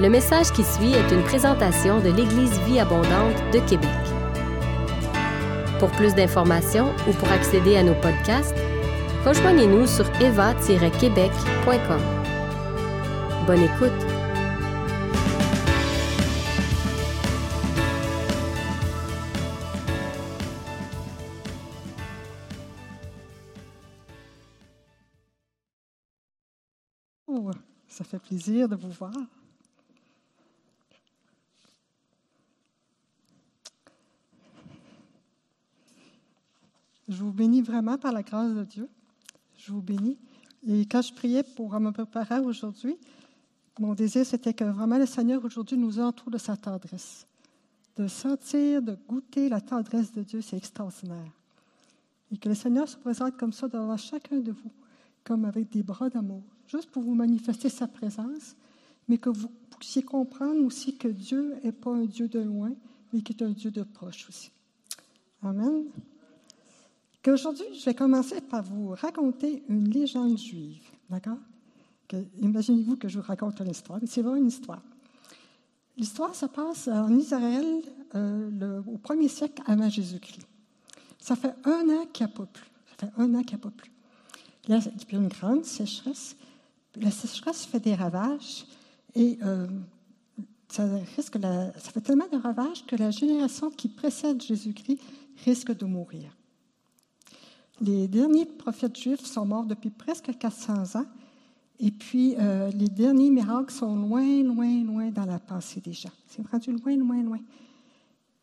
Le message qui suit est une présentation de l'Église Vie Abondante de Québec. Pour plus d'informations ou pour accéder à nos podcasts, rejoignez-nous sur eva-québec.com. Bonne écoute! Oh, ça fait plaisir de vous voir. Je vous bénis vraiment par la grâce de Dieu. Je vous bénis. Et quand je priais pour me préparer aujourd'hui, mon désir, c'était que vraiment le Seigneur aujourd'hui nous entoure de sa tendresse. De sentir, de goûter la tendresse de Dieu, c'est extraordinaire. Et que le Seigneur se présente comme ça devant chacun de vous, comme avec des bras d'amour, juste pour vous manifester sa présence, mais que vous puissiez comprendre aussi que Dieu n'est pas un Dieu de loin, mais qu'il est un Dieu de proche aussi. Amen. Qu'aujourd'hui, je vais commencer par vous raconter une légende juive. D'accord? Imaginez-vous que je vous raconte une histoire. C'est vraiment une histoire. L'histoire se passe en Israël euh, au premier siècle avant Jésus-Christ. Ça fait un an qu'il n'y a pas plu. Ça fait un an qu'il n'y a pas il y a une grande sécheresse. La sécheresse fait des ravages et euh, ça, risque ça fait tellement de ravages que la génération qui précède Jésus-Christ risque de mourir. Les derniers prophètes juifs sont morts depuis presque 400 ans, et puis euh, les derniers miracles sont loin, loin, loin dans la pensée des gens. C'est rendu loin, loin, loin.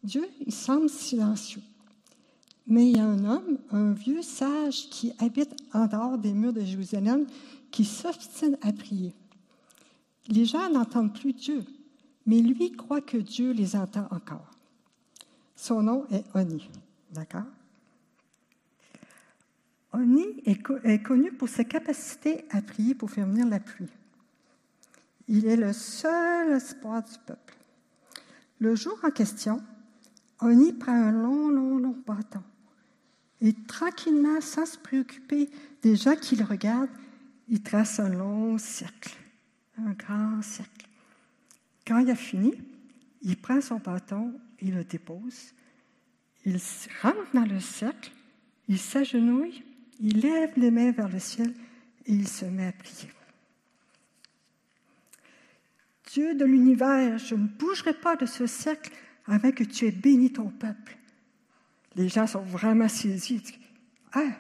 Dieu, il semble silencieux. Mais il y a un homme, un vieux sage qui habite en dehors des murs de Jérusalem, qui s'obstine à prier. Les gens n'entendent plus Dieu, mais lui croit que Dieu les entend encore. Son nom est Oni. D'accord? Oni est, connu pour sa capacité à prier pour faire venir la pluie. Il est le seul espoir du peuple. Le jour en question, Oni prend un long, long, long bâton et tranquillement, sans se préoccuper des gens qui le regardent, il trace un long cercle, un grand cercle. Quand il a fini, il prend son bâton, il le dépose, il rentre dans le cercle, il s'agenouille il lève les mains vers le ciel et il se met à prier. Dieu de l'univers, je ne bougerai pas de ce cercle avant que tu aies béni ton peuple. Les gens sont vraiment saisis. Ah,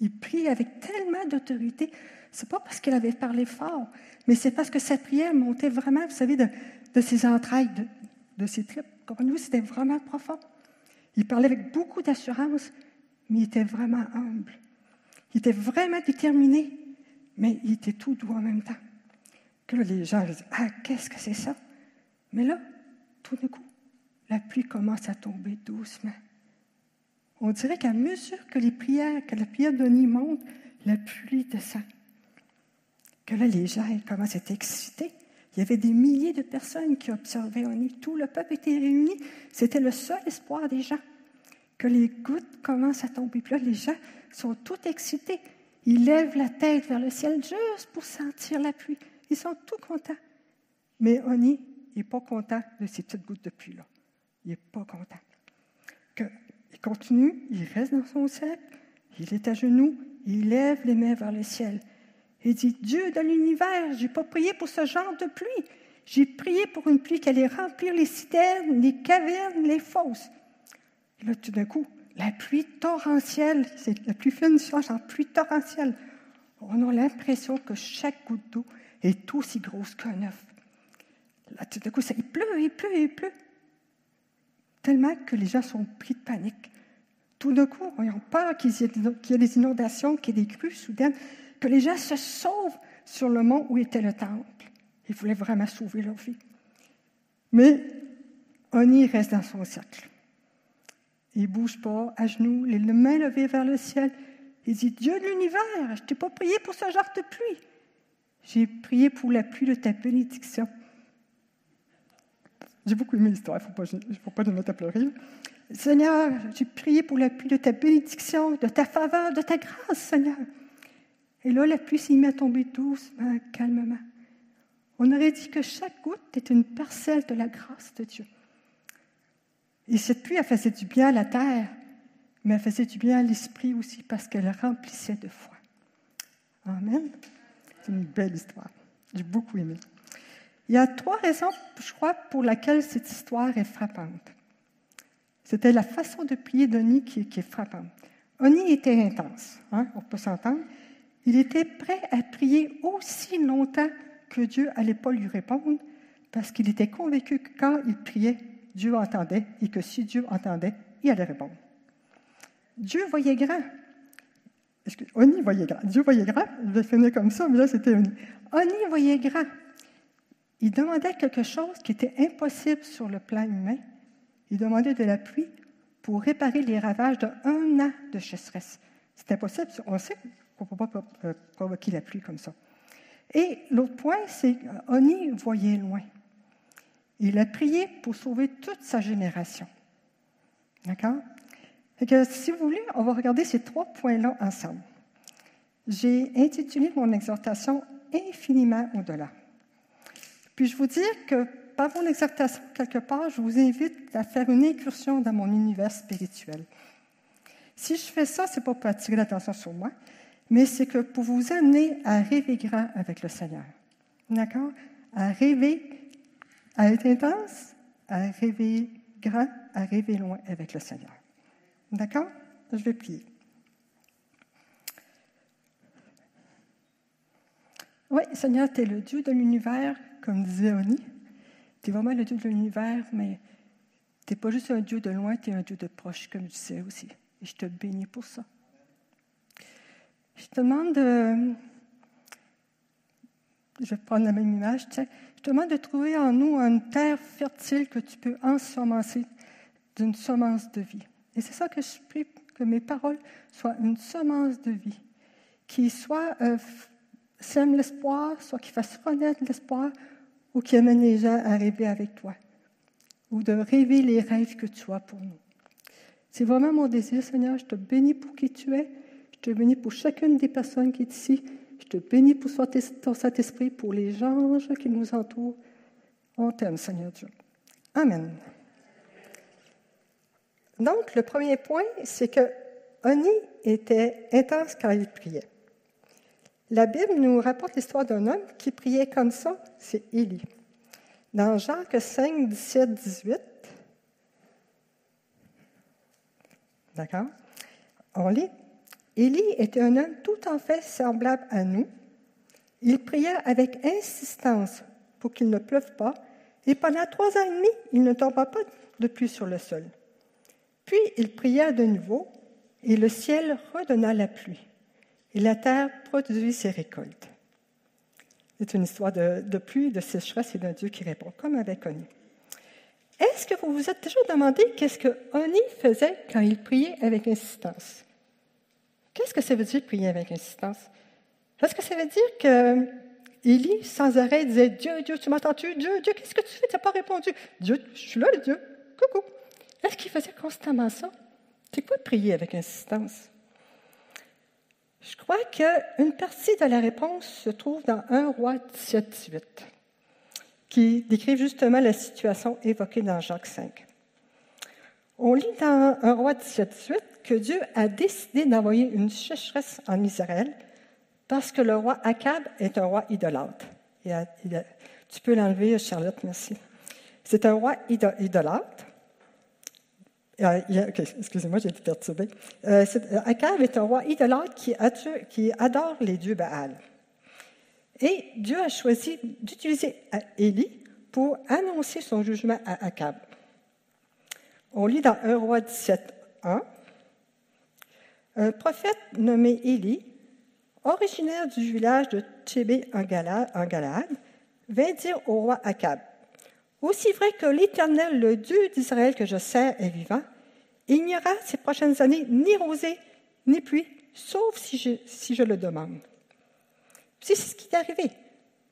il prie avec tellement d'autorité. C'est pas parce qu'il avait parlé fort, mais c'est parce que sa prière montait vraiment, vous savez, de, ses entrailles, de, de ses tripes. Comme nous, c'était vraiment profond. Il parlait avec beaucoup d'assurance, mais il était vraiment humble. Il était vraiment déterminé, mais il était tout doux en même temps. Que les gens disent Ah, qu'est-ce que c'est ça? Mais là, tout d'un coup, la pluie commence à tomber doucement. On dirait qu'à mesure que les prières, que la prière de monte, la pluie descend. Que là, les gens commencent à être excités. Il y avait des milliers de personnes qui observaient Oni. Tout le peuple était réuni. C'était le seul espoir des gens. Que les gouttes commencent à tomber. Puis là, les gens sont tout excités. Ils lèvent la tête vers le ciel juste pour sentir la pluie. Ils sont tout contents. Mais Oni n'est pas content de ces petites gouttes de pluie-là. Il n'est pas content. Que, il continue, il reste dans son cercle, il est à genoux, il lève les mains vers le ciel. Il dit, Dieu de l'univers, je n'ai pas prié pour ce genre de pluie. J'ai prié pour une pluie qui allait remplir les citernes, les cavernes, les fosses. Et là, tout d'un coup, la pluie torrentielle, c'est la plus fine change en pluie torrentielle. On a l'impression que chaque goutte d'eau est aussi grosse qu'un œuf. Là, tout d'un coup, ça, il pleut, il pleut, il pleut. Tellement que les gens sont pris de panique. Tout d'un coup, ils ont peur qu'il y, ait des inondations, qu'il y ait des crues soudaines, que les gens se sauvent sur le mont où était le temple. Ils voulaient vraiment sauver leur vie. Mais Oni reste dans son cercle. Il ne bouge pas, à genoux, les mains levées vers le ciel. Il dit, Dieu de l'univers, je t'ai pas prié pour ce genre de pluie. J'ai prié pour la pluie de ta bénédiction. J'ai beaucoup aimé l'histoire, il ne faut pas, de mettre à pleurer. Seigneur, j'ai prié pour la pluie de ta bénédiction, de ta faveur, de ta grâce, Seigneur. Et là, la pluie s'est mise à tomber doucement, calmement. On aurait dit que chaque goutte était une parcelle de la grâce de Dieu. Et cette pluie, elle faisait du bien à la terre, mais elle faisait du bien à l'esprit aussi parce qu'elle remplissait de foi. Amen. C'est une belle histoire. J'ai beaucoup aimé. Il y a trois raisons, je crois, pour lesquelles cette histoire est frappante. C'était la façon de prier d'Oni qui, qui, est frappante. Oni était intense, hein, on peut s'entendre. Il était prêt à prier aussi longtemps que Dieu n'allait pas lui répondre, parce qu'il était convaincu que quand il priait, Dieu entendait, et que si Dieu entendait, il allait répondre. Dieu voyait grand. Oni voyait grand. Dieu voyait grand. Je vais finir comme ça, mais là, c'était Oni. Oni voyait grand. Il demandait quelque chose qui était impossible sur le plan humain. Il demandait de la pluie pour réparer les ravages d'un an de sécheresse. C'est impossible. On sait qu'on ne peut pas euh, provoquer la pluie comme ça. Et l'autre point, c'est qu'Oni voyait loin. Il a prié pour sauver toute sa génération. D'accord? Que, si vous voulez, on va regarder ces trois points-là ensemble. J'ai intitulé mon exhortation Infiniment au-delà. Puis je vous dire que par mon exhortation, quelque part, je vous invite à faire une incursion dans mon univers spirituel. Si je fais ça, ce n'est pas pour attirer l'attention sur moi, mais c'est que pour vous amener à rêver grand avec le Seigneur. D'accord? À rêver, à être intense, à rêver grand, à rêver loin avec le Seigneur. D'accord? Je vais prier. Oui, Seigneur, tu es le Dieu de l'univers, comme disait Oni. Tu es vraiment le Dieu de l'univers, mais tu n'es pas juste un Dieu de loin, tu es un Dieu de proche, comme tu sais aussi. Et je te bénis pour ça. Je te demande de. Je vais prendre la même image. Je te demande de trouver en nous une terre fertile que tu peux ensemencer d'une semence de vie. Et c'est ça que je prie, que mes paroles soient une semence de vie, qui soit euh, sème l'espoir, soit qui fasse renaître l'espoir, ou qui amène les gens à rêver avec toi, ou de rêver les rêves que tu as pour nous. C'est vraiment mon désir, Seigneur. Je te bénis pour qui tu es. Je te bénis pour chacune des personnes qui est ici. Te bénis pour ton Saint-Esprit, pour les gens qui nous entourent. On t'aime, Seigneur Dieu. Amen. Donc, le premier point, c'est que Oni était intense quand il priait. La Bible nous rapporte l'histoire d'un homme qui priait comme ça, c'est Élie. Dans Jacques 5, 17, 18, d'accord, on lit Élie était un homme tout en fait semblable à nous. Il pria avec insistance pour qu'il ne pleuve pas, et pendant trois ans et demi, il ne tomba pas de pluie sur le sol. Puis il pria de nouveau, et le ciel redonna la pluie et la terre produit ses récoltes. C'est une histoire de, pluie, de sécheresse et d'un Dieu qui répond, comme avec Oni. Est-ce que vous vous êtes déjà demandé qu'est-ce que Oni faisait quand il priait avec insistance? Qu'est-ce que ça veut dire prier avec insistance? Est-ce que ça veut dire que Élie, sans arrêt, disait Dieu, Dieu, tu m'entends-tu? Dieu, Dieu, qu'est-ce que tu fais? Tu n'as pas répondu. Dieu, je suis là, le Dieu. Coucou. Est-ce qu'il faisait constamment ça? C'est quoi prier avec insistance? Je crois qu'une partie de la réponse se trouve dans 1 roi 17, 18, qui décrit justement la situation évoquée dans Jacques 5. On lit dans 1 roi 17, 18 que Dieu a décidé d'envoyer une sécheresse en Israël parce que le roi Akab est un roi idolâtre. tu peux l'enlever, Charlotte, merci. C'est un roi idolâtre ah, excusez-moi, j'ai été perturbée. Euh, Akab est un roi idolâtre qui, qui, adore les dieux Baal. Et Dieu a choisi d'utiliser Élie pour annoncer son jugement à Akab. On lit dans 1 roi 17, 1. Un prophète nommé Élie, originaire du village de Tchébé en Galaad, vint dire au roi Akab aussi vrai que l'Éternel, le Dieu d'Israël que je sers, est vivant, il n'y aura ces prochaines années ni rosée, ni pluie, sauf si je, si je le demande. C'est ce qui est arrivé.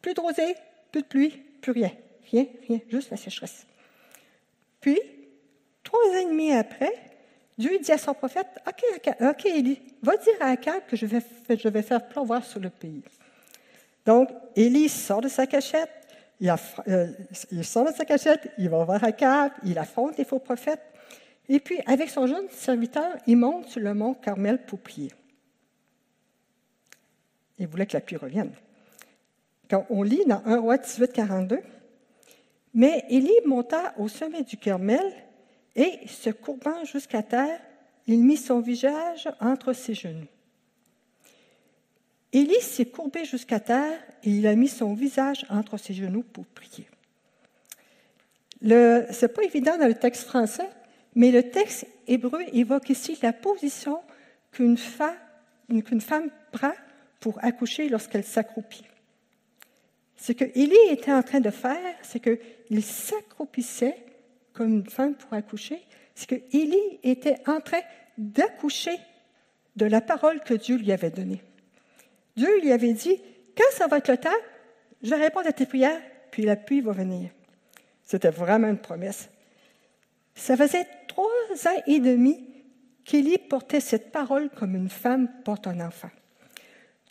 Plus de rosée, plus de pluie, plus rien. Rien, rien, juste la sécheresse. Puis, trois ans et demi après, Dieu dit à son prophète, OK, OK, Élie, va dire à Akab que je vais, faire pleuvoir sur le pays. Donc, Élie sort de sa cachette, il, euh, il sort de sa cachette, il va voir Akab, il affronte les faux prophètes. Et puis, avec son jeune serviteur, il monte sur le mont Carmel pour prier. Il voulait que la pluie revienne. Quand on lit dans 1 roi 18, 42, mais Élie monta au sommet du Carmel et, se courbant jusqu'à terre, il mit son visage entre ses genoux. Élie s'est courbé jusqu'à terre et il a mis son visage entre ses genoux pour prier. Ce n'est pas évident dans le texte français, mais le texte hébreu évoque ici la position qu'une femme, femme prend pour accoucher lorsqu'elle s'accroupit. Ce que Élie était en train de faire, c'est qu'il s'accroupissait comme une femme pour accoucher. C'est que Élie était en train d'accoucher de la parole que Dieu lui avait donnée. Dieu lui avait dit, quand ça va être le temps, je vais répondre à tes prières, puis la pluie va venir. C'était vraiment une promesse. Ça faisait trois ans et demi qu'Élie portait cette parole comme une femme porte un enfant.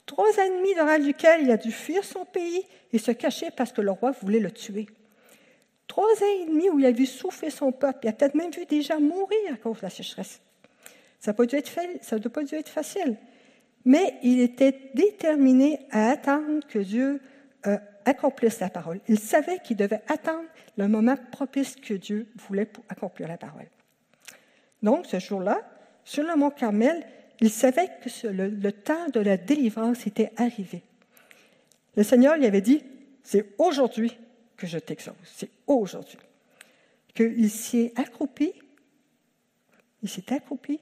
Trois ans et demi durant lequel il a dû fuir son pays et se cacher parce que le roi voulait le tuer. Trois ans et demi où il a vu souffrir son peuple. Il a peut-être même vu des gens mourir à cause de la sécheresse. Ça n'a pas pas dû être facile mais il était déterminé à attendre que Dieu euh, accomplisse la parole. Il savait qu'il devait attendre le moment propice que Dieu voulait pour accomplir la parole. Donc, ce jour-là, sur le mont Carmel, il savait que le, temps de la délivrance était arrivé. Le Seigneur lui avait dit, c'est aujourd'hui que je t'exauce, c'est aujourd'hui. Qu'il s'est accroupi, il s'est accroupi,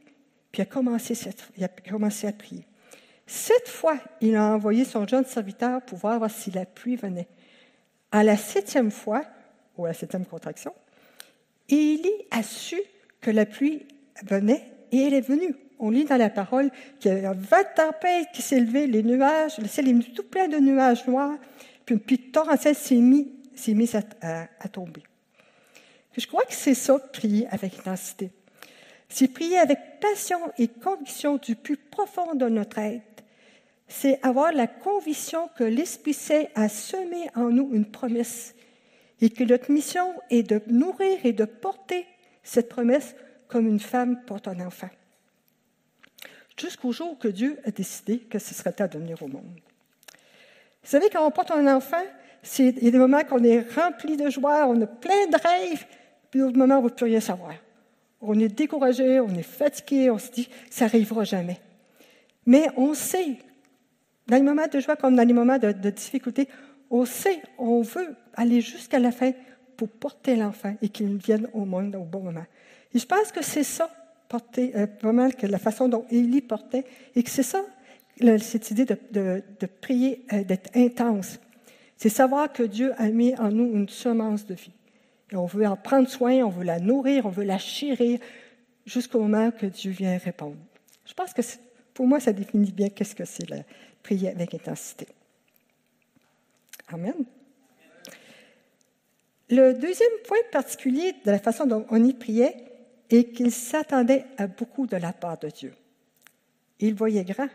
puis a commencé, il a commencé à prier. Sept fois, il a envoyé son jeune serviteur pour voir si la pluie venait. À la septième fois, ou à la septième contraction, Élie a su que la pluie venait et elle est venue. On lit dans la parole qu'il y a une tempête qui levée, les nuages, le ciel est tout plein de nuages noirs, puis une pluie torrentielle s'est mise s'est mis à, à tomber. Je crois que c'est ça, prier avec intensité. C'est prier avec passion et conviction du plus profond de notre être c'est avoir la conviction que l'Esprit Saint a semé en nous une promesse et que notre mission est de nourrir et de porter cette promesse comme une femme porte un enfant. Jusqu'au jour que Dieu a décidé que ce serait de venir au monde. Vous savez, quand on porte un enfant, a des moments qu'on est rempli de joie, on a plein de rêves, puis d'autres moments, on ne veut plus rien savoir. On est découragé, on est fatigué, on se dit, ça n'arrivera jamais. Mais on sait dans les moments de joie comme dans les moments de, difficulté, on sait, on veut aller jusqu'à la fin pour porter l'enfant et qu'il vienne au monde au bon moment. Et je pense que c'est ça, euh, vraiment que la façon dont Élie portait, et que c'est ça, cette idée de, de, prier, euh, d'être intense. C'est savoir que Dieu a mis en nous une semence de vie. Et on veut en prendre soin, on veut la nourrir, on veut la chérir jusqu'au moment que Dieu vient répondre. Je pense que pour moi, ça définit bien qu'est-ce que c'est la, prier avec intensité. Amen. Le deuxième point particulier de la façon dont on y priait est qu'il s'attendait à beaucoup de la part de Dieu. Il voyait grand.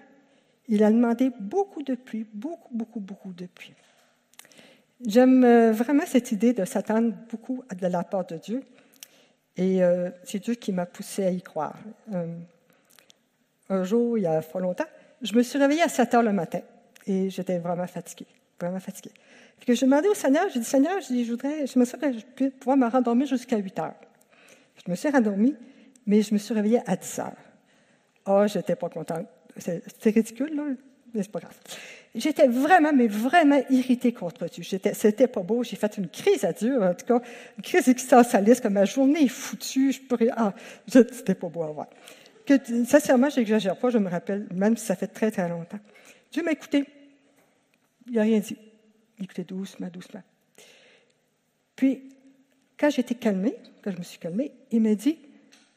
Il a demandé beaucoup de pluie, beaucoup, beaucoup, beaucoup de pluie. J'aime euh, vraiment cette idée de s'attendre beaucoup de la part de Dieu. Et euh, c'est Dieu qui m'a poussé à y croire. Euh, un jour, il y a pas longtemps, je me suis réveillée à 7 heures le matin et j'étais vraiment fatiguée, vraiment fatiguée. Puis je demandais au Seigneur, j'ai dit, Seigneur, je, dis, je voudrais, je me suis que je puisse pouvoir me rendormir jusqu'à 8 heures. Je me suis rendormie, mais je me suis réveillée à 10 heures. Oh, j'étais pas contente. C'était ridicule, là, mais c'est pas grave. J'étais vraiment, mais vraiment irritée contre Dieu. C'était pas beau. J'ai fait une crise à Dieu, en tout cas, une crise existentialiste, comme ma journée est foutue. Je pourrais, ah, c'était pas beau à voir que, sincèrement, j'exagère pas, je me rappelle, même si ça fait très, très longtemps. Dieu m'a écouté. Il n'a rien dit. Il écoutait doucement, doucement. Puis, quand j'étais calmée, quand je me suis calmée, il m'a dit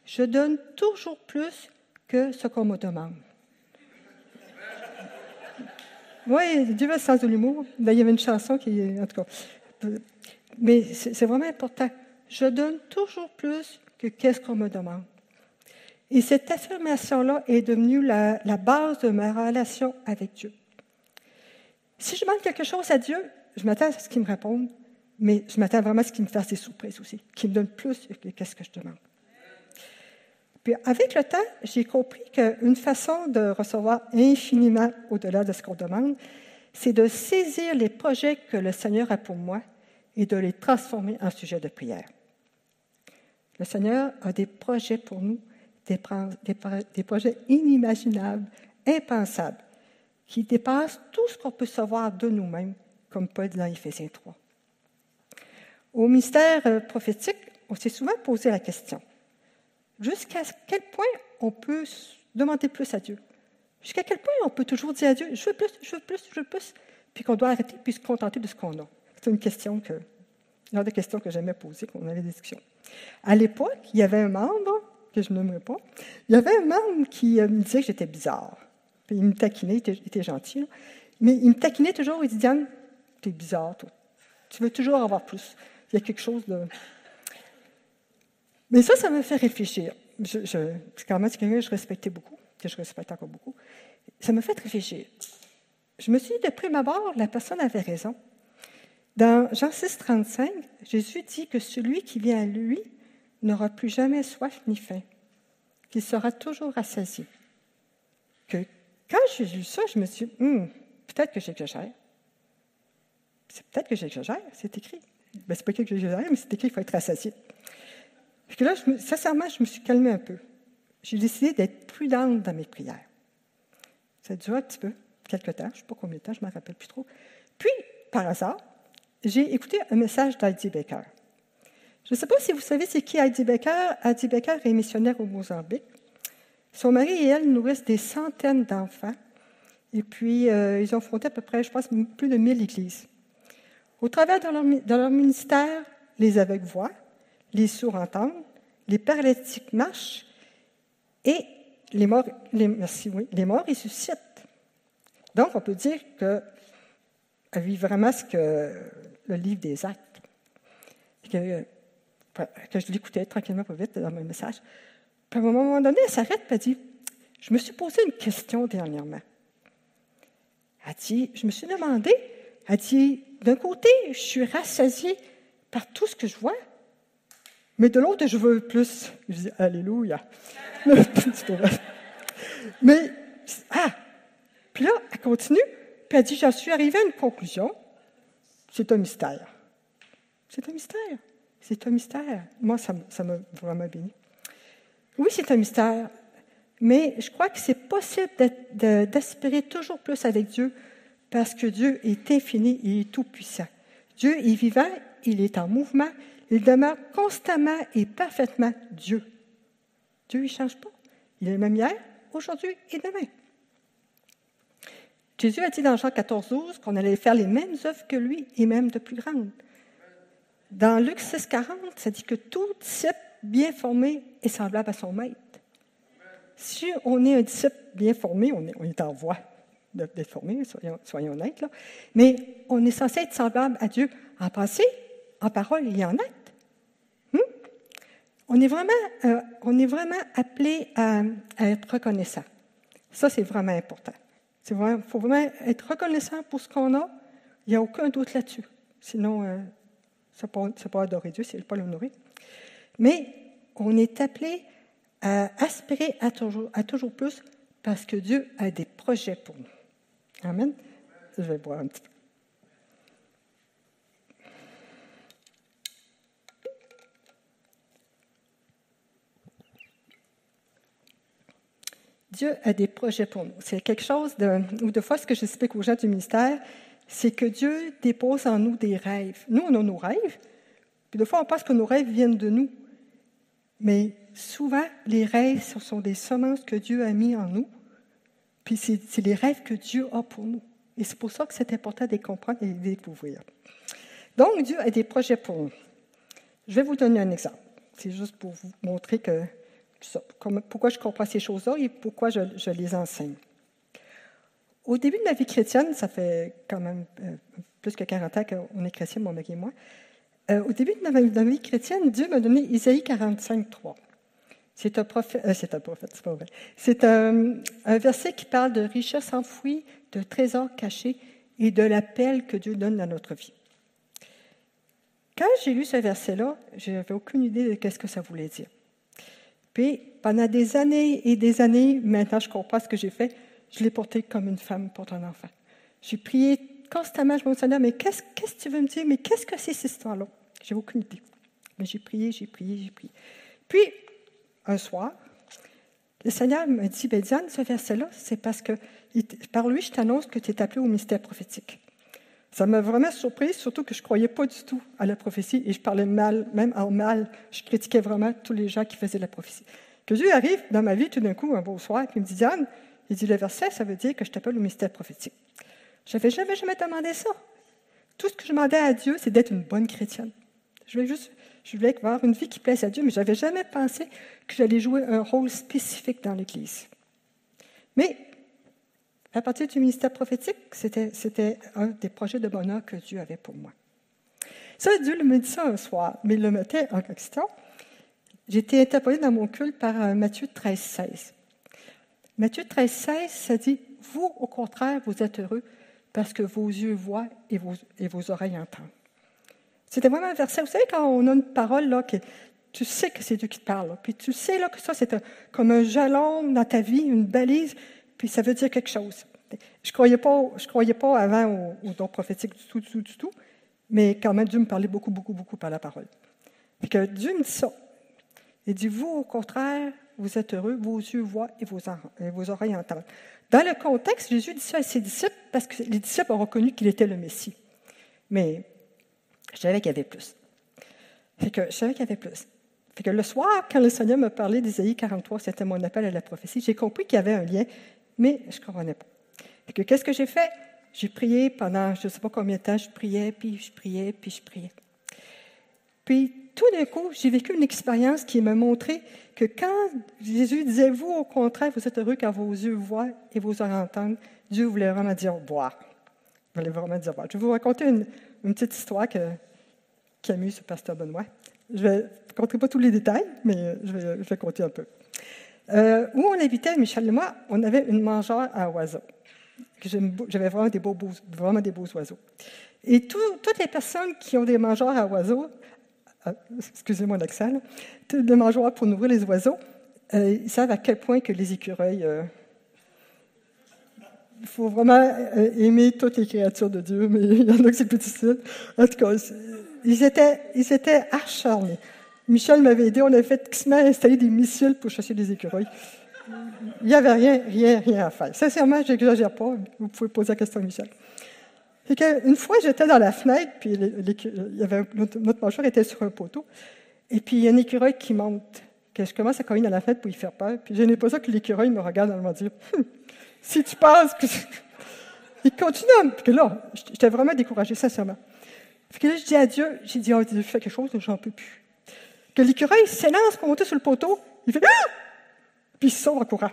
Je donne toujours plus que ce qu'on me demande. Oui, Dieu a le sens de l'humour. il y avait une chanson qui, en tout cas. Mais c'est vraiment important. Je donne toujours plus que qu'est-ce qu'on me demande. Et cette affirmation-là est devenue la, base de ma relation avec Dieu. Si je demande quelque chose à Dieu, je m'attends à ce qu'il me réponde, mais je m'attends vraiment à ce qu'il me fasse des surprises aussi, qu'il me donne plus que ce que je demande. Puis avec le temps, j'ai compris qu'une façon de recevoir infiniment au-delà de ce qu'on demande, c'est de saisir les projets que le Seigneur a pour moi et de les transformer en sujet de prière. Le Seigneur a des projets pour nous, des, des projets inimaginables, impensables, qui dépassent tout ce qu'on peut savoir de nous-mêmes, comme Paul dit dans Éphésiens 3. Au mystère euh, prophétique, on s'est souvent posé la question jusqu'à quel point on peut demander plus à Dieu? Jusqu'à quel point on peut toujours dire à Dieu Je veux plus, je veux plus, je veux plus, puis qu'on doit arrêter puis se contenter de ce qu'on a? C'est une question que, une des questions que j'aimais poser quand on avait des discussions. À l'époque, il y avait un membre, que je n'aimerais pas, il y avait un membre qui euh, me disait que j'étais bizarre. Puis il me taquinait, il était, gentil, mais il me taquinait toujours, il dit Diane, es bizarre, toi. Tu veux toujours avoir plus. Il y a quelque chose de. Mais ça, ça me fait réfléchir. Je, je, quand même, c'est quelqu'un que je respectais beaucoup, que je respecte encore beaucoup. Ça me fait réfléchir. Je me suis dit, de prime abord, la personne avait raison. Dans Jean 6, 35, Jésus dit que celui qui vient à lui n'aura plus jamais soif ni faim, qu'il sera toujours rassasié. Que quand j'ai lu ça, je me suis dit, hmm, peut-être que j'exagère. C'est peut-être que j'exagère, c'est écrit. Ben, c'est pas que j'exagère, mais c'est écrit qu'il faut être rassasié. Puis que là, je sincèrement, je me suis calmée un peu. J'ai décidé d'être prudente dans mes prières. Ça a duré un petit peu, quelques temps, je ne sais pas combien de temps, je ne m'en rappelle plus trop. Puis, par hasard, j'ai écouté un message d'Heidi Baker. Je ne sais pas si vous savez c'est qui Heidi Baker. Heidi Baker est missionnaire au Mozambique. Son mari et elle nourrissent des centaines d'enfants. Et puis, euh, ils ont fondé à peu près, je pense, plus de 1000 églises. Au travers de leur, de leur ministère, les aveugles voient, les sourds entendent, les paralytiques marchent et les morts, merci, oui, les morts ressuscitent. Donc, on peut dire qu'elle vit vraiment ce que le livre des actes. Que, je l'écoutais tranquillement, pas vite, dans mon message. Puis à un moment donné, elle s'arrête et elle dit Je me suis posé une question dernièrement. Elle dit Je me suis demandé, elle dit D'un côté, je suis rassasiée par tout ce que je vois, mais de l'autre, je veux plus. Je dis Alléluia. mais, ah! Puis là, elle continue, puis elle dit J'en suis arrivée à une conclusion. C'est un mystère. C'est un mystère. C'est un mystère. Moi, ça m'a vraiment béni. Oui, c'est un mystère, mais je crois que c'est possible d'aspirer toujours plus avec Dieu parce que Dieu est infini, il est tout-puissant. Dieu est vivant, il est en mouvement, il demeure constamment et parfaitement Dieu. Dieu, il ne change pas. Il est le même hier, aujourd'hui et demain. Jésus a dit dans Jean 14, 12 qu'on allait faire les mêmes œuvres que lui et même de plus grandes. Dans Luc 6, 40, ça dit que tout disciple bien formé est semblable à son maître. Si on est un disciple bien formé, on est, en voie d'être formé, soyons, honnêtes, mais on est censé être semblable à Dieu en pensée, en parole et en acte. On, est vraiment, euh, on est vraiment appelé à, être reconnaissant. Ça, c'est vraiment important. Il faut vraiment être reconnaissant pour ce qu'on a. Il n'y a aucun doute là-dessus. Sinon, euh, ça ne pas adorer Dieu, c'est pas l'honorer. Mais on est appelé à aspirer à toujours, à toujours plus parce que Dieu a des projets pour nous. Amen. Je vais boire un petit peu. Dieu a des projets pour nous. C'est quelque chose de, ou de fois ce que j'explique aux gens du ministère, c'est que Dieu dépose en nous des rêves. Nous, on a nos rêves, puis des fois, on pense que nos rêves viennent de nous. Mais souvent, les rêves, ce sont des semences que Dieu a mis en nous, puis c'est les rêves que Dieu a pour nous. Et c'est pour ça que c'est important de les comprendre et de les découvrir. Donc, Dieu a des projets pour nous. Je vais vous donner un exemple. C'est juste pour vous montrer que pourquoi je comprends ces choses-là et pourquoi je, les enseigne. Au début de ma vie chrétienne, ça fait quand même euh, plus que 40 ans qu'on est chrétien, mon mari et moi, euh, au début de ma, vie chrétienne, Dieu m'a donné Isaïe 45, 3. C'est un prophète, euh, c'est un un, verset qui parle de richesse enfouie, de trésors cachés et de l'appel que Dieu donne à notre vie. Quand j'ai lu ce verset-là, je n'avais aucune idée de ce que ça voulait dire. Puis, pendant des années et des années, maintenant je comprends ce que j'ai fait, je l'ai porté comme une femme pour un enfant. J'ai prié constamment, je me disais, mais qu'est-ce que tu veux me dire? Mais qu'est-ce que c'est cette histoire-là? J'ai aucune idée. Mais j'ai prié, j'ai prié, j'ai prié. Puis, un soir, le Seigneur m'a dit, ben Diane, ce verset-là, c'est parce que par lui, je t'annonce que tu es appelé au mystère prophétique. Ça m'a vraiment surpris, surtout que je ne croyais pas du tout à la prophétie et je parlais mal, même en mal. Je critiquais vraiment tous les gens qui faisaient la prophétie. Que Dieu arrive dans ma vie tout d'un coup, un beau soir, et il me dit Diane, il dit le verset, ça veut dire que je t'appelle au mystère prophétique. Je n'avais jamais, jamais demandé ça. Tout ce que je demandais à Dieu, c'est d'être une bonne chrétienne. Je voulais juste, je voulais avoir une vie qui plaise à Dieu, mais je n'avais jamais pensé que j'allais jouer un rôle spécifique dans l'Église. Mais à partir du ministère prophétique, c'était un des projets de bonheur que Dieu avait pour moi. Ça, Dieu me dit ça un soir, mais il le mettait en question. J'étais interpellée dans mon culte par euh, Matthieu 13, 16. Matthieu 13, 16, ça dit Vous, au contraire, vous êtes heureux parce que vos yeux voient et vos, et vos oreilles entendent. C'était vraiment un verset. Vous savez, quand on a une parole, là, que tu sais que c'est Dieu qui te parle, puis tu sais là, que ça, c'est comme un jalon dans ta vie, une balise, puis ça veut dire quelque chose. Je ne croyais, pas, je croyais pas avant au, au don prophétique du tout, du tout, du tout, mais quand même, Dieu me parlait beaucoup, beaucoup, beaucoup par la parole. Puis que Dieu me dit ça. Il dit, vous, au contraire, vous êtes heureux, vos yeux voient et vos, et vos oreilles entendent. Dans le contexte, Jésus dit ça à ses disciples parce que les disciples ont reconnu qu'il était le Messie. Mais je savais qu'il y avait plus. Fait que je savais qu'il y avait plus. Fait que le soir, quand le Seigneur me parlait d'Ésaïe 43, c'était mon appel à la prophétie, j'ai compris qu'il y avait un lien, mais je ne comprenais pas. Fait que qu'est-ce que j'ai fait? J'ai prié pendant je ne sais pas combien de temps, je priais, puis je priais, puis je priais. Puis tout d'un coup, j'ai vécu une expérience qui m'a montré que quand Jésus disait, vous, au contraire, vous êtes heureux car vos yeux voient et vos oreilles entendent, Dieu voulait vraiment dire boire. Il voulait vraiment dire boire. Je vais vous raconter une, petite histoire que, qui amuse le pasteur Benoît. Je ne raconter pas tous les détails, mais je vais, je vais compter un peu. Euh, où on habitait, Michel et moi, on avait une mangeur à oiseaux. J'avais vraiment des beaux, vraiment des beaux oiseaux. Et toutes les personnes qui ont des mangeurs à oiseaux ah, excusez-moi l'accent, de mangeoires pour nourrir les oiseaux, euh, ils savent à quel point que les écureuils, euh, il faut vraiment euh, aimer toutes les créatures de Dieu, mais il y en a qui c'est plus difficile. En tout cas, ils étaient, ils étaient acharnés. Michel m'avait aidé, on avait fait installer des missiles pour chasser les écureuils. Il n'y avait rien, rien, rien à faire. Sincèrement, je n'exagère pas. Vous pouvez poser la question à Michel une fois, j'étais dans la fenêtre, puis il y avait, notre mangeur était sur un poteau, et puis il y a un écureuil qui monte, que je commence à cogner dans la fenêtre pour lui faire peur, puis je n'ai pas ça que l'écureuil me regarde et me dit hum, Si tu penses que. il continue, que là, j'étais vraiment découragé, sincèrement. Puis que là, je dis à Dieu, j'ai dit, oh, Dieu, fais quelque chose, j'en peux plus. Que l'écureuil s'élance pour monter sur le poteau, il fait ah! Puis il sort en courant.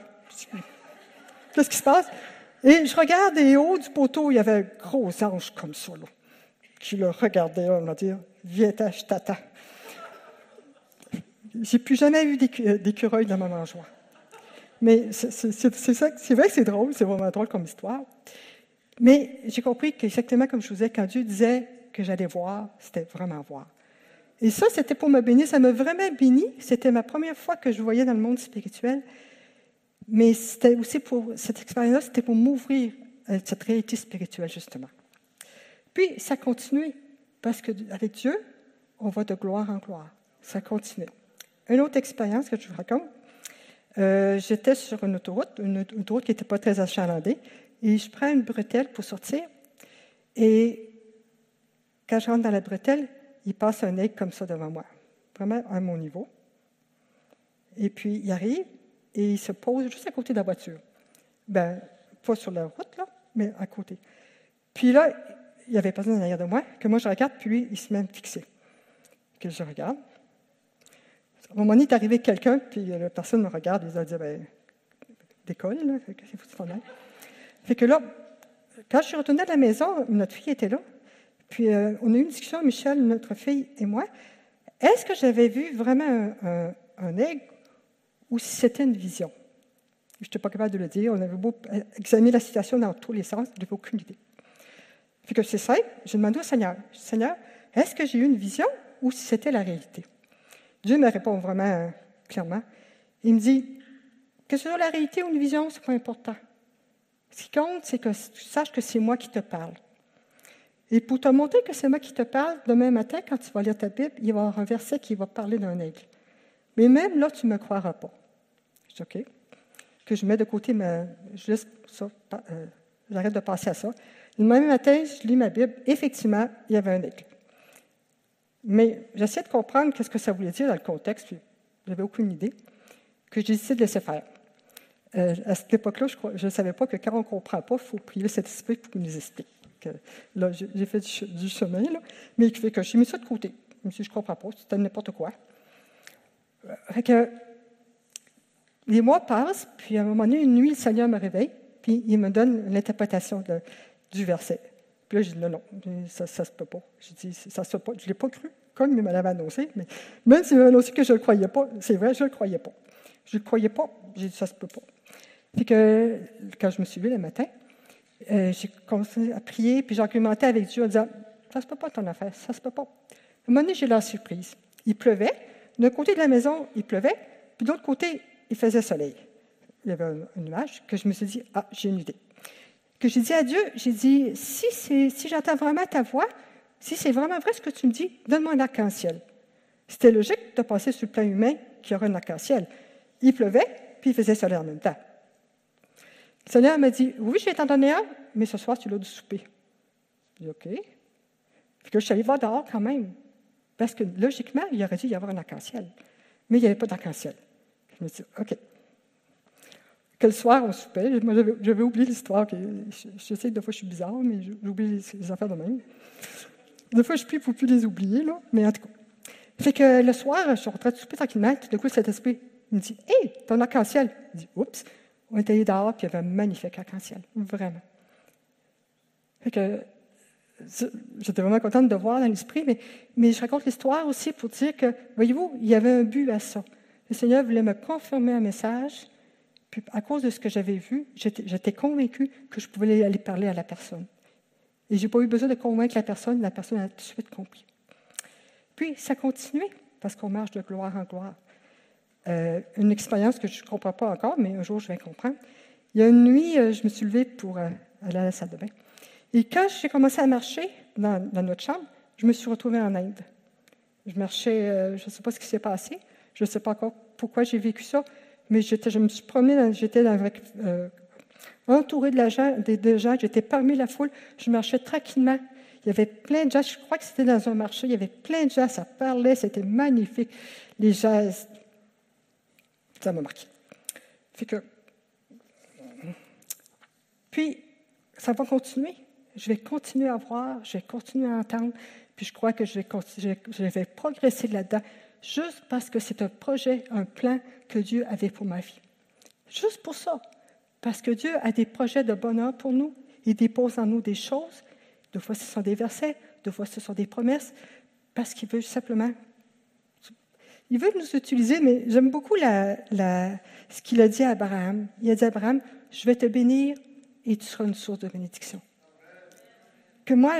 Qu'est-ce qui se passe? Et je regarde, et au haut du poteau, il y avait un gros ange comme ça, là, qui le regardait, on va dire, viens je t'attends. J'ai plus jamais eu d'écureuil dans ma mangeoire. Mais c'est vrai que c'est drôle, c'est vraiment drôle comme histoire. Mais j'ai compris qu'exactement comme je vous disais, quand Dieu disait que j'allais voir, c'était vraiment voir. Et ça, c'était pour me bénir. Ça m'a vraiment béni. C'était ma première fois que je voyais dans le monde spirituel. Mais c'était aussi pour cette expérience c'était pour m'ouvrir à cette réalité spirituelle, justement. Puis, ça continuait, parce qu'avec Dieu, on va de gloire en gloire. Ça continue. Une autre expérience que je vous raconte, euh, j'étais sur une autoroute, une autoroute qui n'était pas très achalandée, et je prends une bretelle pour sortir, et quand je rentre dans la bretelle, il passe un aigle comme ça devant moi, vraiment à mon niveau. Et puis, il arrive, et il se pose juste à côté de la voiture. Ben, pas sur la route, là, mais à côté. Puis là, il n'y avait personne derrière de moi, que moi je regarde, puis lui, il se met à me fixer. Que je regarde. À un moment donné, il est arrivé quelqu'un, puis la personne me regarde, il a dit, ben, décolle, là, qu'est-ce qu'il faut Fait que là, quand je suis retournée à la maison, notre fille était là, puis euh, on a eu une discussion, Michel, notre fille et moi. Est-ce que j'avais vu vraiment un, aigle ou si c'était une vision? Je n'étais pas capable de le dire. On avait beau examiner la situation dans tous les sens, je n'avais aucune idée. Fait que c'est simple. J'ai demandé au Seigneur, Seigneur, est-ce que j'ai eu une vision ou si c'était la réalité? Dieu me répond vraiment clairement. Il me dit, que ce soit la réalité ou une vision, c'est pas important. Ce qui compte, c'est que tu saches que c'est moi qui te parle. Et pour te montrer que c'est moi qui te parle, demain matin, quand tu vas lire ta Bible, il va y avoir un verset qui va parler d'un aigle. Mais même là, tu ne me croiras pas. Je dis OK. Que je mets de côté ma. Ça. Euh, j'arrête de passer à ça. Le matin, je lis ma Bible. Effectivement, il y avait un aigle. Mais j'essaie de comprendre qu'est-ce que ça voulait dire dans le contexte. Je n'avais aucune idée. Que j'ai décidé de laisser faire. Euh, à cette époque-là, je ne savais pas que quand on ne comprend pas, il faut prier cet esprit pour qu'il nous explique. Là, j'ai fait du, chemin, là, mais fait que j'ai mis ça de côté. Je me suis dit, je comprends pas, c'était n'importe quoi. Euh, fait que, les mois passent, puis à un moment donné, une nuit, le Seigneur me réveille, puis il me donne l'interprétation du verset. Puis là, je dis, non, non, ça ne se peut pas. Je dis, ça se peut pas. Je ne l'ai pas cru, comme il me l'avait annoncé, mais même s'il m'avait annoncé que je ne le croyais pas, c'est vrai, je ne le croyais pas. Je ne le croyais pas. J'ai dit, ça se peut pas. Puis que, quand je me suis levée le matin, euh, j'ai commencé à prier, puis j'argumentais avec Dieu en disant Ça se peut pas ton affaire, ça se peut pas. À un moment donné, j'ai la surprise. Il pleuvait. D'un côté de la maison, il pleuvait, puis de l'autre côté, il faisait soleil. Il y avait un, nuage que je me suis dit Ah, j'ai une idée. Que j'ai dit à Dieu J'ai dit Si, si j'entends vraiment ta voix, si c'est vraiment vrai ce que tu me dis, donne-moi un arc-en-ciel. C'était logique de passer sur le plan humain qu'il y aurait un arc-en-ciel. Il pleuvait, puis il faisait soleil en même temps. Le Seigneur m'a dit Oui, je vais t'en donner un, mais ce soir, tu l'as du souper. J'ai dit OK. Puis que je suis allée voir dehors quand même. Parce que logiquement, il aurait dû y avoir un arc-en-ciel. Mais il n'y avait pas d'arc-en-ciel. Je me dit OK. Quel soir, on soupait? J'avais oublié l'histoire. Je, sais que des fois, je suis bizarre, mais j'oublie les, affaires de même. Des fois, je prie pour plus les oublier, mais en tout cas. Fait que le soir, je suis rentrée de souper tranquillement. Tout d'un coup, cet esprit me dit Hé, ton arc-en-ciel. Je dis Oups. On était allé dehors, puis il y avait un magnifique arc-en-ciel. Vraiment. j'étais vraiment contente de voir dans l'esprit, mais, mais je raconte l'histoire aussi pour dire que, voyez-vous, il y avait un but à ça. Le Seigneur voulait me confirmer un message, puis à cause de ce que j'avais vu, j'étais convaincue que je pouvais aller parler à la personne. Et je n'ai pas eu besoin de convaincre la personne, la personne a tout de suite compris. Puis, ça continuait, parce qu'on marche de gloire en gloire. Euh, une expérience que je ne comprends pas encore, mais un jour je vais comprendre. Il y a une nuit, euh, je me suis levée pour euh, aller à la salle de bain. Et quand j'ai commencé à marcher dans, notre chambre, je me suis retrouvée en Inde. Je marchais, je ne sais pas ce qui s'est passé, je ne sais pas encore pourquoi j'ai vécu ça, mais je me suis promenée, j'étais avec, entourée de, des, gens, j'étais parmi la foule, je marchais tranquillement. Il y avait plein de gens, je crois que c'était dans un marché, il y avait plein de gens, ça parlait, c'était magnifique. Les gens ça m'a marqué. Puis, ça va continuer. Je vais continuer à voir, je vais continuer à entendre, puis je crois que je vais, je vais progresser là-dedans, juste parce que c'est un projet, un plan que Dieu avait pour ma vie. Juste pour ça. Parce que Dieu a des projets de bonheur pour nous. Il dépose en nous des choses. Deux fois, ce sont des versets, deux fois, ce sont des promesses, parce qu'il veut simplement il veut nous utiliser, mais j'aime beaucoup ce qu'il a dit à Abraham. Il a dit à Abraham, je vais te bénir et tu seras une source de bénédiction. Que moi,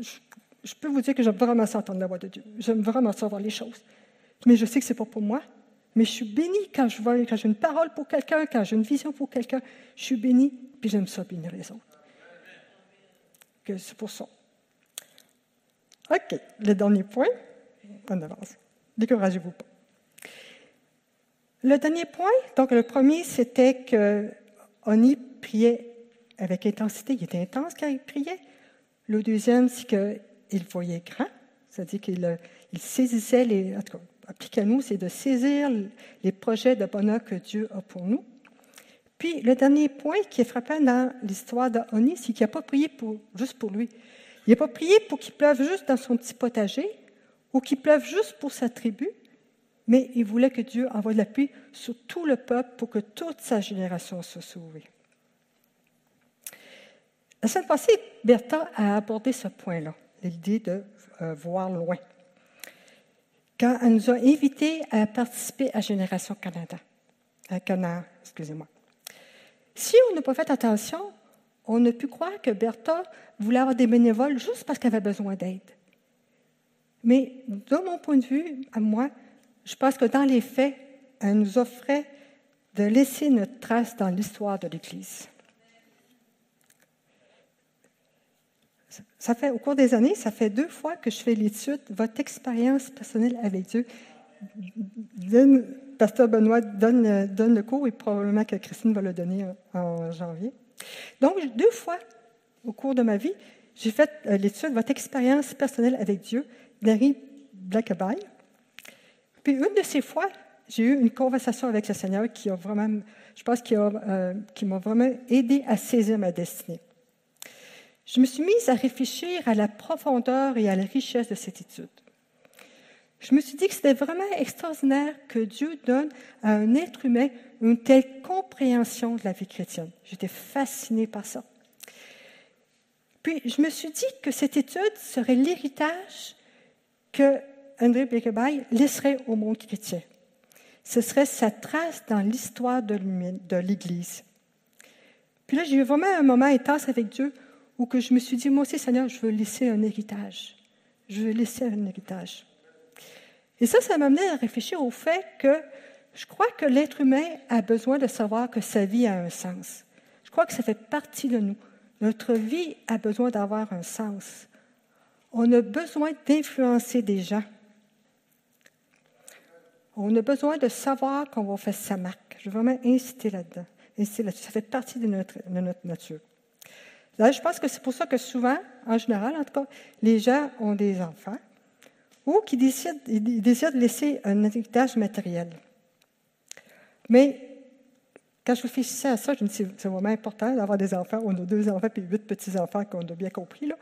je, peux vous dire que j'aime vraiment ça entendre la voix de Dieu. J'aime vraiment savoir les choses. Mais je sais que ce n'est pas pour moi. Mais je suis bénie quand je vois, quand j'ai une parole pour quelqu'un, quand j'ai une vision pour quelqu'un. Je suis bénie, puis j'aime ça bénir les autres. Que c'est pour ça. OK, le dernier point, on avance. Découragez-vous pas. Le dernier point, donc le premier, c'était qu'Oni priait avec intensité. Il était intense quand il priait. Le deuxième, c'est qu'il voyait grand, c'est-à-dire qu'il il saisissait les. En tout cas, nous, c'est de saisir les projets de bonheur que Dieu a pour nous. Puis le dernier point qui est frappant dans l'histoire d'Oni, c'est qu'il n'a pas prié pour, juste pour lui. Il n'a pas prié pour qu'il pleuve juste dans son petit potager, ou qu'il pleuve juste pour sa tribu, mais il voulait que Dieu envoie de la pluie sur tout le peuple pour que toute sa génération soit sauvée. La semaine passée, Bertha a abordé ce point-là, l'idée de euh, voir loin, quand elle nous a invités à participer à Génération Canada. À excusez-moi. Si on n'a pas fait attention, on a pu croire que Bertha voulait avoir des bénévoles juste parce qu'elle avait besoin d'aide. Mais de mon point de vue, à moi, je pense que dans les faits, elle nous offrait de laisser notre trace dans l'histoire de l'Église. Ça fait, au cours des années, ça fait deux fois que je fais l'étude, votre expérience personnelle avec Dieu. Pasteur Benoît donne, le cours et probablement que Christine va le donner en, janvier. Donc, deux fois au cours de ma vie, j'ai fait euh, l'étude Votre expérience personnelle avec Dieu, Larry Blackaby. Puis, une de ces fois, j'ai eu une conversation avec le Seigneur qui a vraiment, je pense, euh, qui m'a vraiment aidé à saisir ma destinée. Je me suis mise à réfléchir à la profondeur et à la richesse de cette étude. Je me suis dit que c'était vraiment extraordinaire que Dieu donne à un être humain une telle compréhension de la vie chrétienne. J'étais fascinée par ça. Puis je me suis dit que cette étude serait l'héritage que André Beckebaye laisserait au monde chrétien. Ce serait sa trace dans l'histoire de l'Église. Puis là, j'ai eu vraiment un moment intense avec Dieu où que je me suis dit, moi aussi, Seigneur, je veux laisser un héritage. Je veux laisser un héritage. Et ça, ça m'a amené à réfléchir au fait que je crois que l'être humain a besoin de savoir que sa vie a un sens. Je crois que ça fait partie de nous. Notre vie a besoin d'avoir un sens. On a besoin d'influencer des gens. On a besoin de savoir qu'on va faire sa marque. Je veux vraiment inciter là-dedans. Ça fait partie de notre, de notre nature. Là, je pense que c'est pour ça que souvent, en général, en tout cas, les gens ont des enfants ou qui décident, ils désirent laisser un héritage matériel. Mais quand je réfléchissais à ça, je me suis dit, c'est vraiment important d'avoir des enfants. On a deux enfants et huit petits-enfants qu'on a bien compris. Là.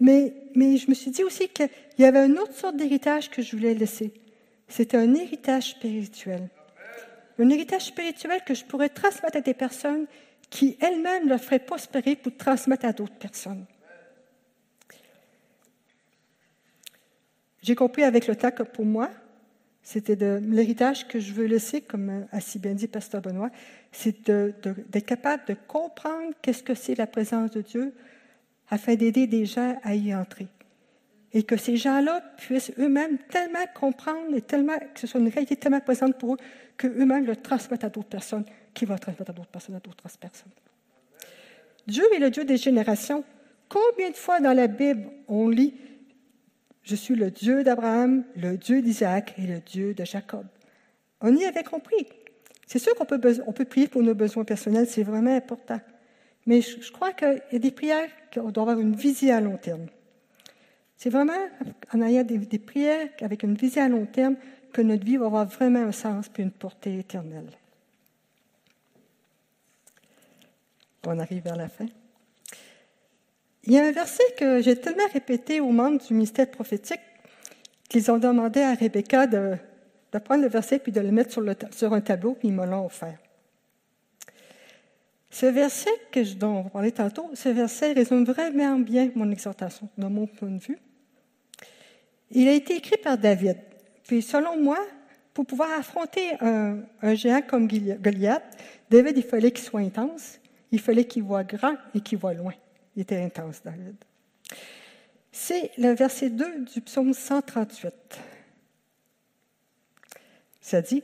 Mais, mais je me suis dit aussi qu'il y avait une autre sorte d'héritage que je voulais laisser. C'était un héritage spirituel. Un héritage spirituel que je pourrais transmettre à des personnes qui elles-mêmes le feraient prospérer pour transmettre à d'autres personnes. J'ai compris avec le temps que pour moi, c'était de l'héritage que je veux laisser, comme a si bien dit Pasteur Benoît, c'est d'être capable de comprendre qu'est-ce que c'est la présence de Dieu afin d'aider des gens à y entrer. Et que ces gens-là puissent eux-mêmes tellement comprendre et tellement, que ce soit une réalité tellement présente pour eux, qu'eux-mêmes le transmettent à d'autres personnes, qui vont transmettre à d'autres personnes, à d'autres personnes. Dieu est le Dieu des générations. Combien de fois dans la Bible on lit je suis le Dieu d'Abraham, le Dieu d'Isaac et le Dieu de Jacob. On y avait compris. C'est sûr qu'on peut, on peut prier pour nos besoins personnels, c'est vraiment important. Mais je, crois qu'il y a des prières qui doivent avoir une vision à long terme. C'est vraiment en ayant des, prières avec une vision à long terme que notre vie va avoir vraiment un sens et une portée éternelle. On arrive vers la fin. Il y a un verset que j'ai tellement répété aux membres du ministère prophétique qu'ils ont demandé à Rebecca de, prendre le verset puis de le mettre sur, un tableau, puis ils me l'ont offert. Ce verset que je, dont on parler tantôt, ce verset résume vraiment bien mon exhortation, de mon point de vue. Il a été écrit par David. Puis selon moi, pour pouvoir affronter un, un géant comme Goliath, David, il fallait qu'il soit intense, il fallait qu'il voit grand et qu'il voit loin. Il était intense, David. C'est le verset 2 du psaume 138. Ça dit,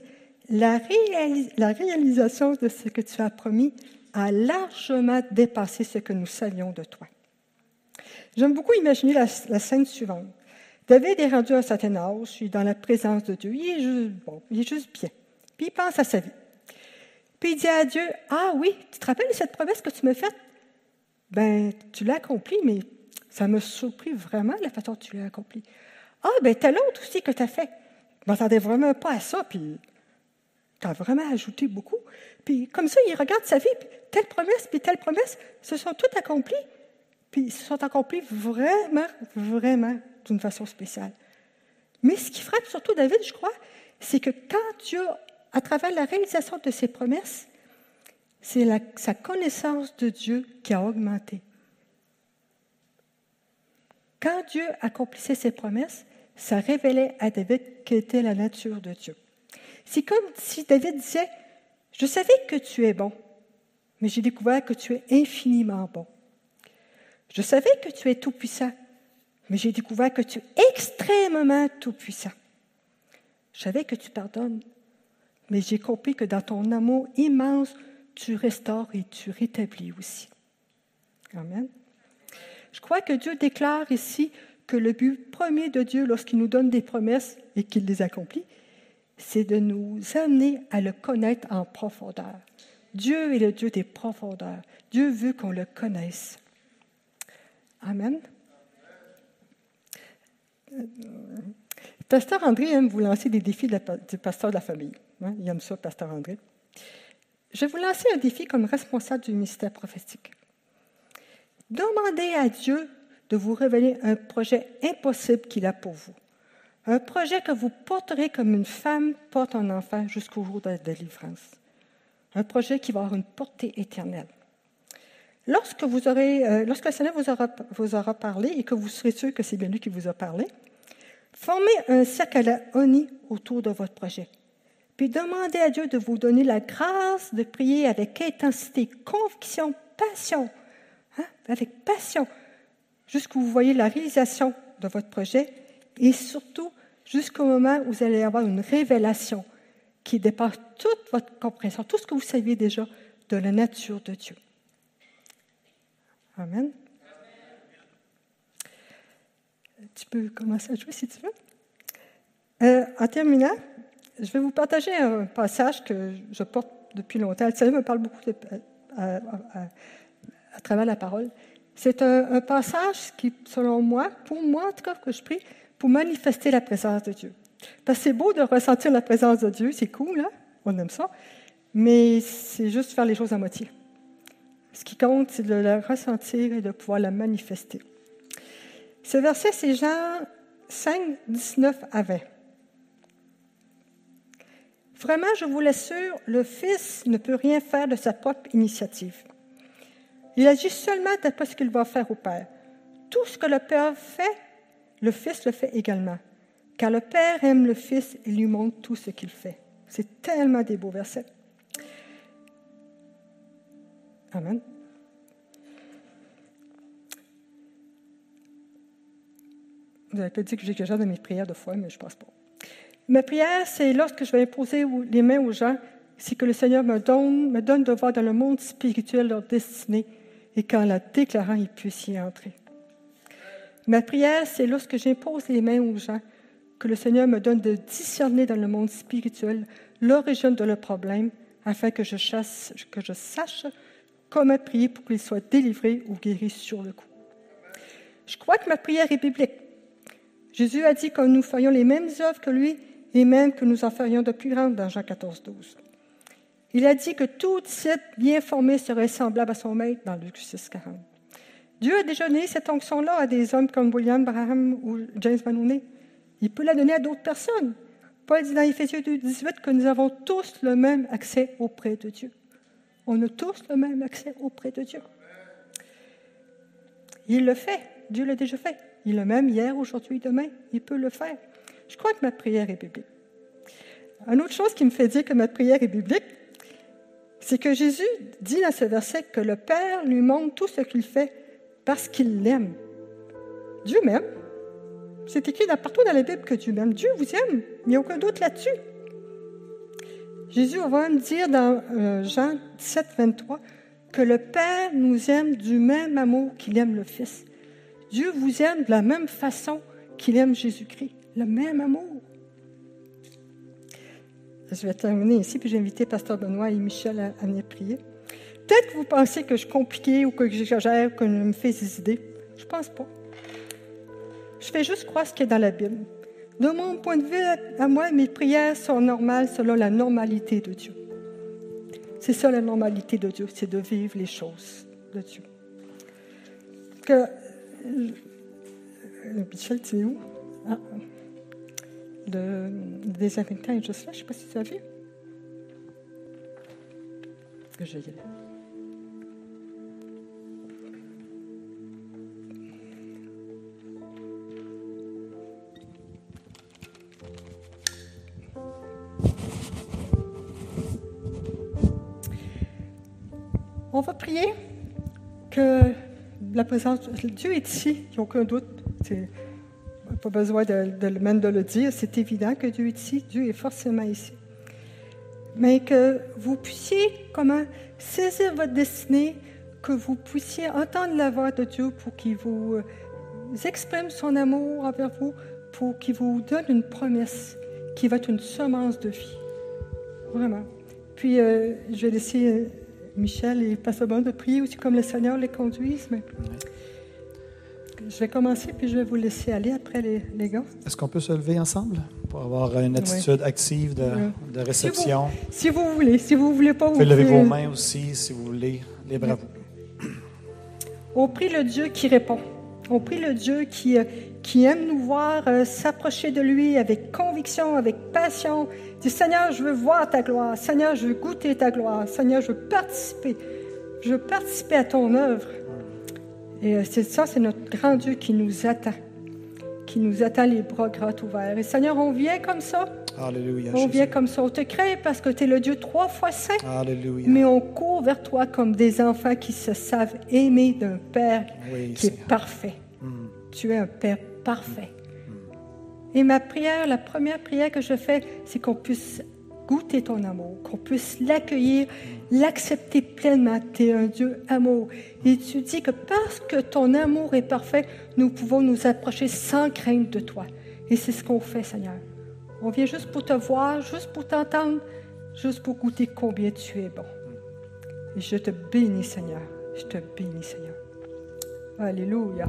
la, réalisation de ce que tu as promis a largement dépassé ce que nous savions de toi. J'aime beaucoup imaginer la, scène suivante. David est rendu à un certain âge, il est dans la présence de Dieu, il est juste bon, il est juste bien. Puis il pense à sa vie. Puis il dit à Dieu, ah oui, tu te rappelles de cette promesse que tu m'as faite? Ben, tu l'as accompli, mais ça me surpris vraiment la façon dont tu l'as accompli. Ah, ben, t'as l'autre aussi que tu as fait. Je m'attendais vraiment pas à ça, puis tu as vraiment ajouté beaucoup. Puis comme ça, il regarde sa vie, puis telle promesse, puis telle promesse, se sont toutes accomplies. Puis se sont accomplis vraiment, vraiment d'une façon spéciale. Mais ce qui frappe surtout David, je crois, c'est que quand Dieu, à travers la réalisation de ses promesses, c'est sa connaissance de Dieu qui a augmenté. Quand Dieu accomplissait ses promesses, ça révélait à David quelle était la nature de Dieu. C'est comme si David disait, je savais que tu es bon, mais j'ai découvert que tu es infiniment bon. Je savais que tu es tout-puissant, mais j'ai découvert que tu es extrêmement tout-puissant. Je savais que tu pardonnes, mais j'ai compris que dans ton amour immense, tu restaures et tu rétablis aussi. Amen. Je crois que Dieu déclare ici que le but premier de Dieu lorsqu'il nous donne des promesses et qu'il les accomplit, c'est de nous amener à le connaître en profondeur. Dieu est le Dieu des profondeurs. Dieu veut qu'on le connaisse. Amen. Pasteur André aime vous lancer des défis du pasteur de la famille. Hein, il aime ça, Pasteur André. Je vais vous lancer un défi comme responsable du ministère prophétique. Demandez à Dieu de vous révéler un projet impossible qu'il a pour vous. Un projet que vous porterez comme une femme porte un enfant jusqu'au jour de la délivrance. Un projet qui va avoir une portée éternelle. Lorsque, vous aurez, euh, le Seigneur vous aura, vous aura, parlé et que vous serez sûr que c'est bien lui qui vous a parlé, formez un cercle à la autour de votre projet. Puis demandez à Dieu de vous donner la grâce de prier avec intensité, conviction, passion, hein, avec passion, jusqu'où vous voyez la réalisation de votre projet et surtout jusqu'au moment où vous allez avoir une révélation qui dépasse toute votre compréhension, tout ce que vous saviez déjà de la nature de Dieu. Amen. Tu peux commencer à jouer si tu veux. Euh, en terminant, je vais vous partager un passage que je porte depuis longtemps. Le Seigneur me parle beaucoup à, travers la parole. C'est un, passage qui, selon moi, pour moi en tout cas, que je prie, pour manifester la présence de Dieu. Parce que c'est beau de ressentir la présence de Dieu, c'est cool, hein? on aime ça, mais c'est juste faire les choses à moitié. Ce qui compte, c'est de la ressentir et de pouvoir la manifester. Ce verset, c'est Jean 5, 19 à 20. Vraiment, je vous l'assure, le Fils ne peut rien faire de sa propre initiative. Il agit seulement d'après ce qu'il va faire au Père. Tout ce que le Père fait, le Fils le fait également. Car le Père aime le Fils et lui montre tout ce qu'il fait. C'est tellement des beaux versets. Amen. Vous avez peut-être dit que j'exagère dans mes prières de fois, mais je ne pense pas. Ma prière, c'est lorsque je vais imposer les mains aux gens, c'est que le Seigneur me donne, me donne de voir dans le monde spirituel leur destinée et qu'en la déclarant, ils puissent y entrer. Ma prière, c'est lorsque j'impose les mains aux gens, que le Seigneur me donne de discerner dans le monde spirituel l'origine de leur problème, afin que je, chasse, que je sache comment prier pour qu'ils soient délivrés ou guéris sur le coup. Je crois que ma prière est biblique. Jésus a dit que nous ferions les mêmes œuvres que lui et même que nous en ferions de plus grandes dans Jean 14, 12. Il a dit que tout disciple bien formé serait semblable à son maître dans Luc 6, 40. Dieu a déjà donné cette onction-là à des hommes comme William Braham ou James Manoney. Il peut la donner à d'autres personnes. Paul dit dans Éphésiens 2, 18 que nous avons tous le même accès auprès de Dieu. On a tous le même accès auprès de Dieu. Il le fait. Dieu l'a déjà fait. Il le même hier, aujourd'hui, demain. Il peut le faire. Je crois que ma prière est biblique. Une autre chose qui me fait dire que ma prière est biblique, c'est que Jésus dit dans ce verset que le Père lui montre tout ce qu'il fait parce qu'il l'aime. Dieu m'aime. C'est écrit partout dans la Bible que Dieu m'aime. Dieu vous aime. Il n'y a aucun doute là-dessus. Jésus va me dire dans euh, Jean 17, 23 que le Père nous aime du même amour qu'il aime le Fils. Dieu vous aime de la même façon qu'il aime Jésus-Christ, le même amour. Je vais terminer ici, puis j'ai invité Pasteur Benoît et Michel à, venir prier. Peut-être que vous pensez que je suis compliqué ou que j'exagère, que je me fais des idées. Je ne pense pas. Je fais juste croire ce qui est dans la Bible. De mon point de vue, à moi, mes prières sont normales selon la normalité de Dieu. C'est ça la normalité de Dieu, c'est de vivre les choses de Dieu. Que Michel, tu es où? Ah. Le, désinfectant est juste là. Je ne sais pas si tu as vu. Que je y aller. On va prier que la présence de Dieu est ici, il n'y a aucun doute. Pas besoin de, de, même de le dire, c'est évident que Dieu est ici, Dieu est forcément ici. Mais que vous puissiez comment saisir votre destinée, que vous puissiez entendre la voix de Dieu pour qu'il vous euh, exprime son amour envers vous, pour qu'il vous donne une promesse qui va être une semence de vie. Vraiment. Puis, euh, je vais laisser euh, Michel et Pasteur Bon de prier aussi comme le Seigneur les conduise. Je vais commencer, puis je vais vous laisser aller après les, les gars. Est-ce qu'on peut se lever ensemble pour avoir une attitude oui. active de, de réception? Si vous, si vous, voulez. Si vous ne voulez pas, vous pouvez lever vos mains aussi, si vous voulez. À vous. On prie le Dieu qui répond. On prie le Dieu qui, euh, qui aime nous voir euh, s'approcher de lui avec conviction, avec passion. Dit Seigneur, je veux voir ta gloire. Seigneur, je veux goûter ta gloire. Seigneur, je veux participer. Je veux participer à ton œuvre. Et c'est ça, c'est notre grand Dieu qui nous attend, qui nous attend les bras grands ouverts. Et Seigneur, on vient comme ça. Alléluia. On vient comme ça. On te crée parce que tu es le Dieu trois fois saint. Alléluia. Mais on court vers toi comme des enfants qui se savent aimer d'un Père oui, qui Seigneur. est parfait. Mm. Tu es un Père parfait. Et ma prière, la première prière que je fais, c'est qu'on puisse goûter ton amour, qu'on puisse l'accueillir, l'accepter pleinement. Tu es un Dieu amour. Et tu dis que parce que ton amour est parfait, nous pouvons nous approcher sans crainte de toi. Et c'est ce qu'on fait, Seigneur. On vient juste pour te voir, juste pour t'entendre, juste pour goûter combien tu es bon. Et je te bénis, Seigneur. Je te bénis, Seigneur. Alléluia.